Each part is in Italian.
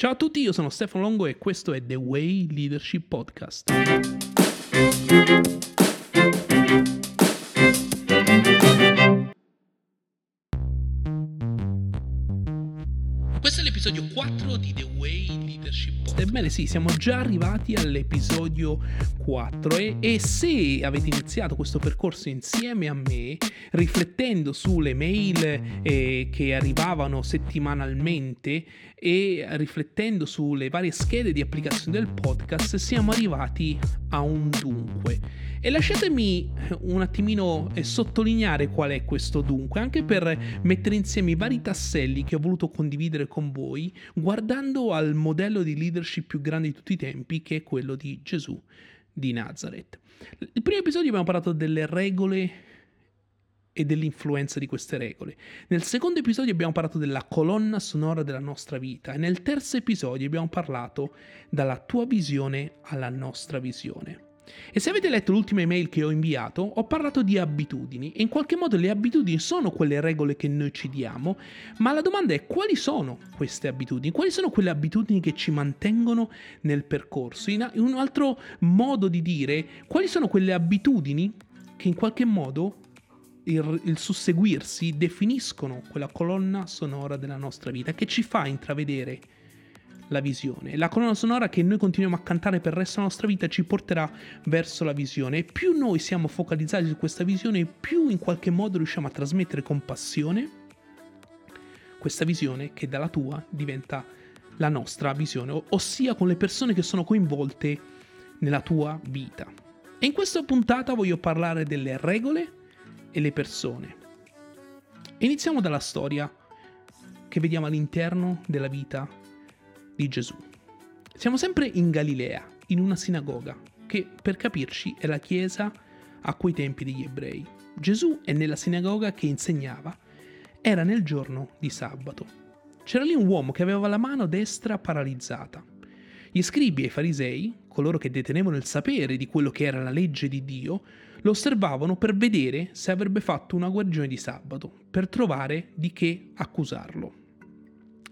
Ciao a tutti, io sono Stefano Longo e questo è The Way Leadership Podcast. Questo è l'episodio 4 di The Way Leadership Podcast. Ebbene sì, siamo già arrivati all'episodio 4 e, e, se avete iniziato questo percorso insieme a me, riflettendo sulle mail eh, che arrivavano settimanalmente e riflettendo sulle varie schede di applicazione del podcast, siamo arrivati a un dunque. E lasciatemi un attimino eh, sottolineare qual è questo dunque, anche per mettere insieme i vari tasselli che ho voluto condividere con voi, guardando al modello di leadership più grande di tutti i tempi, che è quello di Gesù di Nazareth. Il primo episodio abbiamo parlato delle regole e dell'influenza di queste regole. Nel secondo episodio abbiamo parlato della colonna sonora della nostra vita e nel terzo episodio abbiamo parlato dalla tua visione alla nostra visione. E se avete letto l'ultima email che ho inviato, ho parlato di abitudini e in qualche modo le abitudini sono quelle regole che noi ci diamo, ma la domanda è quali sono queste abitudini? Quali sono quelle abitudini che ci mantengono nel percorso? In un altro modo di dire, quali sono quelle abitudini che in qualche modo il, il, susseguirsi definiscono quella colonna sonora della nostra vita che ci fa intravedere la visione. La colonna sonora che noi continuiamo a cantare per il resto della nostra vita ci porterà verso la visione. E più noi siamo focalizzati su questa visione, più in qualche modo riusciamo a trasmettere con passione questa visione che dalla tua diventa la nostra visione, ossia con le persone che sono coinvolte nella tua vita. E in questa puntata voglio parlare delle regole e le persone. Iniziamo dalla storia che vediamo all'interno della vita di Gesù. Siamo sempre in Galilea, in una sinagoga, che per capirci è la chiesa a quei tempi degli ebrei. Gesù è nella sinagoga che insegnava, era nel giorno di sabato. C'era lì un uomo che aveva la mano destra paralizzata. Gli scribi e i farisei, coloro che detenevano il sapere di quello che era la legge di Dio, lo osservavano per vedere se avrebbe fatto una guarigione di sabato, per trovare di che accusarlo.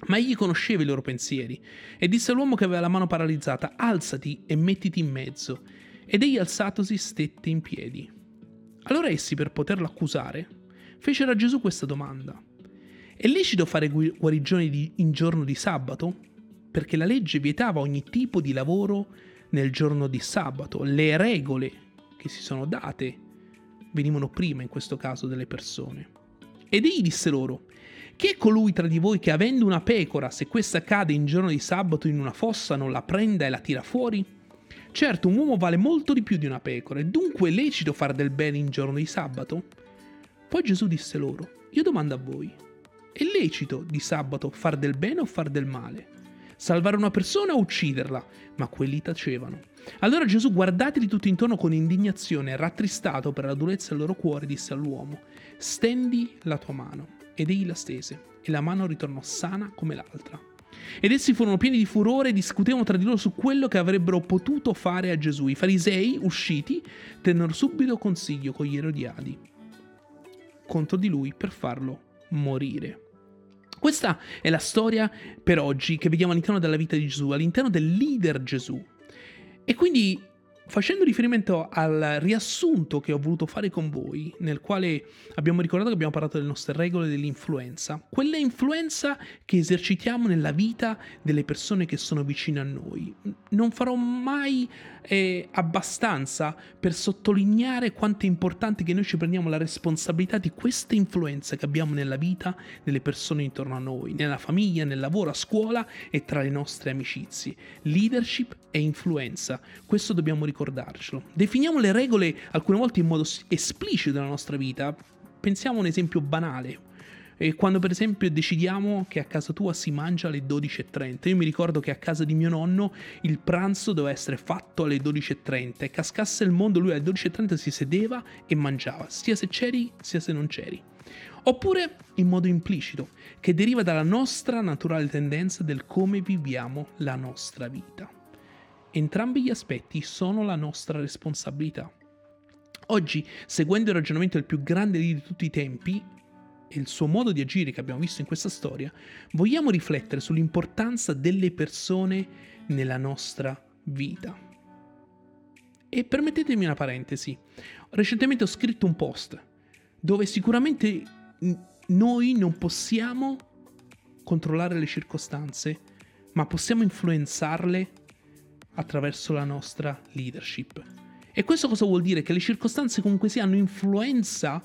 Ma egli conosceva i loro pensieri e disse all'uomo che aveva la mano paralizzata, alzati e mettiti in mezzo. Ed egli alzatosi stette in piedi. Allora essi, per poterlo accusare, fecero a Gesù questa domanda. È lecito fare guarigioni in giorno di sabato? Perché la legge vietava ogni tipo di lavoro nel giorno di sabato. Le regole che si sono date venivano prima in questo caso delle persone. Ed egli disse loro, chi è colui tra di voi che avendo una pecora, se questa cade in giorno di sabato in una fossa, non la prenda e la tira fuori? Certo, un uomo vale molto di più di una pecora, e dunque è lecito fare del bene in giorno di sabato? Poi Gesù disse loro, io domando a voi, è lecito di sabato far del bene o far del male? Salvare una persona o ucciderla? Ma quelli tacevano. Allora Gesù, guardateli tutti intorno con indignazione, rattristato per la durezza del loro cuore, disse all'uomo, stendi la tua mano ed egli la stese, e la mano ritornò sana come l'altra. Ed essi furono pieni di furore e discutevano tra di loro su quello che avrebbero potuto fare a Gesù. I farisei, usciti, tennero subito consiglio con gli erodiadi contro di lui per farlo morire. Questa è la storia per oggi che vediamo all'interno della vita di Gesù, all'interno del leader Gesù. E quindi Facendo riferimento al riassunto che ho voluto fare con voi, nel quale abbiamo ricordato che abbiamo parlato delle nostre regole dell'influenza, quella influenza che esercitiamo nella vita delle persone che sono vicine a noi. Non farò mai eh, abbastanza per sottolineare quanto è importante che noi ci prendiamo la responsabilità di questa influenza che abbiamo nella vita delle persone intorno a noi, nella famiglia, nel lavoro, a scuola e tra le nostre amicizie. Leadership e influenza, questo dobbiamo ricordare ricordarcelo. Definiamo le regole alcune volte in modo esplicito della nostra vita. Pensiamo a un esempio banale. E quando per esempio decidiamo che a casa tua si mangia alle 12.30, io mi ricordo che a casa di mio nonno il pranzo doveva essere fatto alle 12.30 e cascasse il mondo, lui alle 12.30 si sedeva e mangiava, sia se c'eri sia se non c'eri. Oppure in modo implicito, che deriva dalla nostra naturale tendenza del come viviamo la nostra vita. Entrambi gli aspetti sono la nostra responsabilità. Oggi, seguendo il ragionamento del più grande di tutti i tempi, e il suo modo di agire che abbiamo visto in questa storia, vogliamo riflettere sull'importanza delle persone nella nostra vita. E permettetemi una parentesi. Recentemente ho scritto un post dove sicuramente noi non possiamo controllare le circostanze, ma possiamo influenzarle attraverso la nostra leadership. E questo cosa vuol dire? Che le circostanze comunque si hanno influenza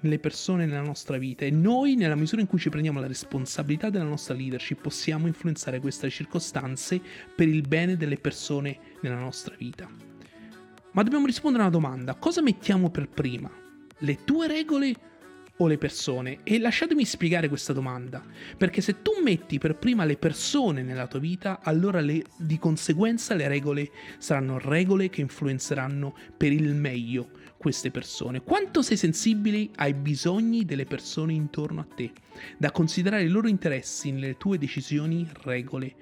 le persone nella nostra vita e noi nella misura in cui ci prendiamo la responsabilità della nostra leadership possiamo influenzare queste circostanze per il bene delle persone nella nostra vita. Ma dobbiamo rispondere a una domanda, cosa mettiamo per prima? Le tue regole o le persone? E lasciatemi spiegare questa domanda, perché se tu metti per prima le persone nella tua vita, allora le, di conseguenza le regole saranno regole che influenzeranno per il meglio queste persone. Quanto sei sensibile ai bisogni delle persone intorno a te, da considerare i loro interessi nelle tue decisioni, regole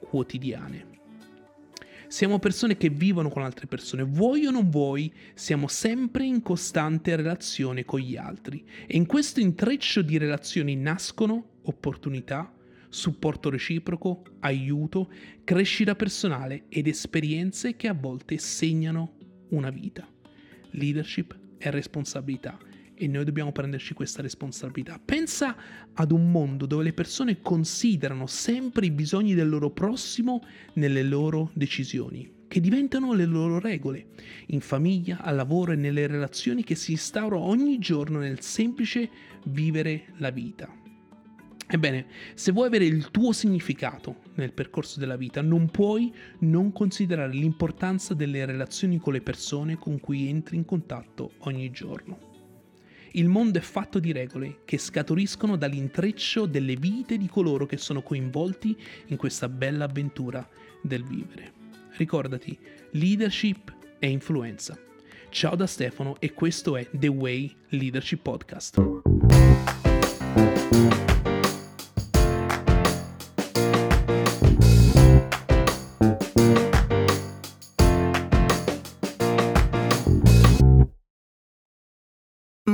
quotidiane. Siamo persone che vivono con altre persone, vuoi o non vuoi, siamo sempre in costante relazione con gli altri. E in questo intreccio di relazioni nascono opportunità, supporto reciproco, aiuto, crescita personale ed esperienze che a volte segnano una vita. Leadership è responsabilità e noi dobbiamo prenderci questa responsabilità. Pensa ad un mondo dove le persone considerano sempre i bisogni del loro prossimo nelle loro decisioni, che diventano le loro regole, in famiglia, al lavoro e nelle relazioni che si instaurano ogni giorno nel semplice vivere la vita. Ebbene, se vuoi avere il tuo significato nel percorso della vita, non puoi non considerare l'importanza delle relazioni con le persone con cui entri in contatto ogni giorno. Il mondo è fatto di regole che scaturiscono dall'intreccio delle vite di coloro che sono coinvolti in questa bella avventura del vivere. Ricordati, leadership e influenza. Ciao da Stefano e questo è The Way Leadership Podcast.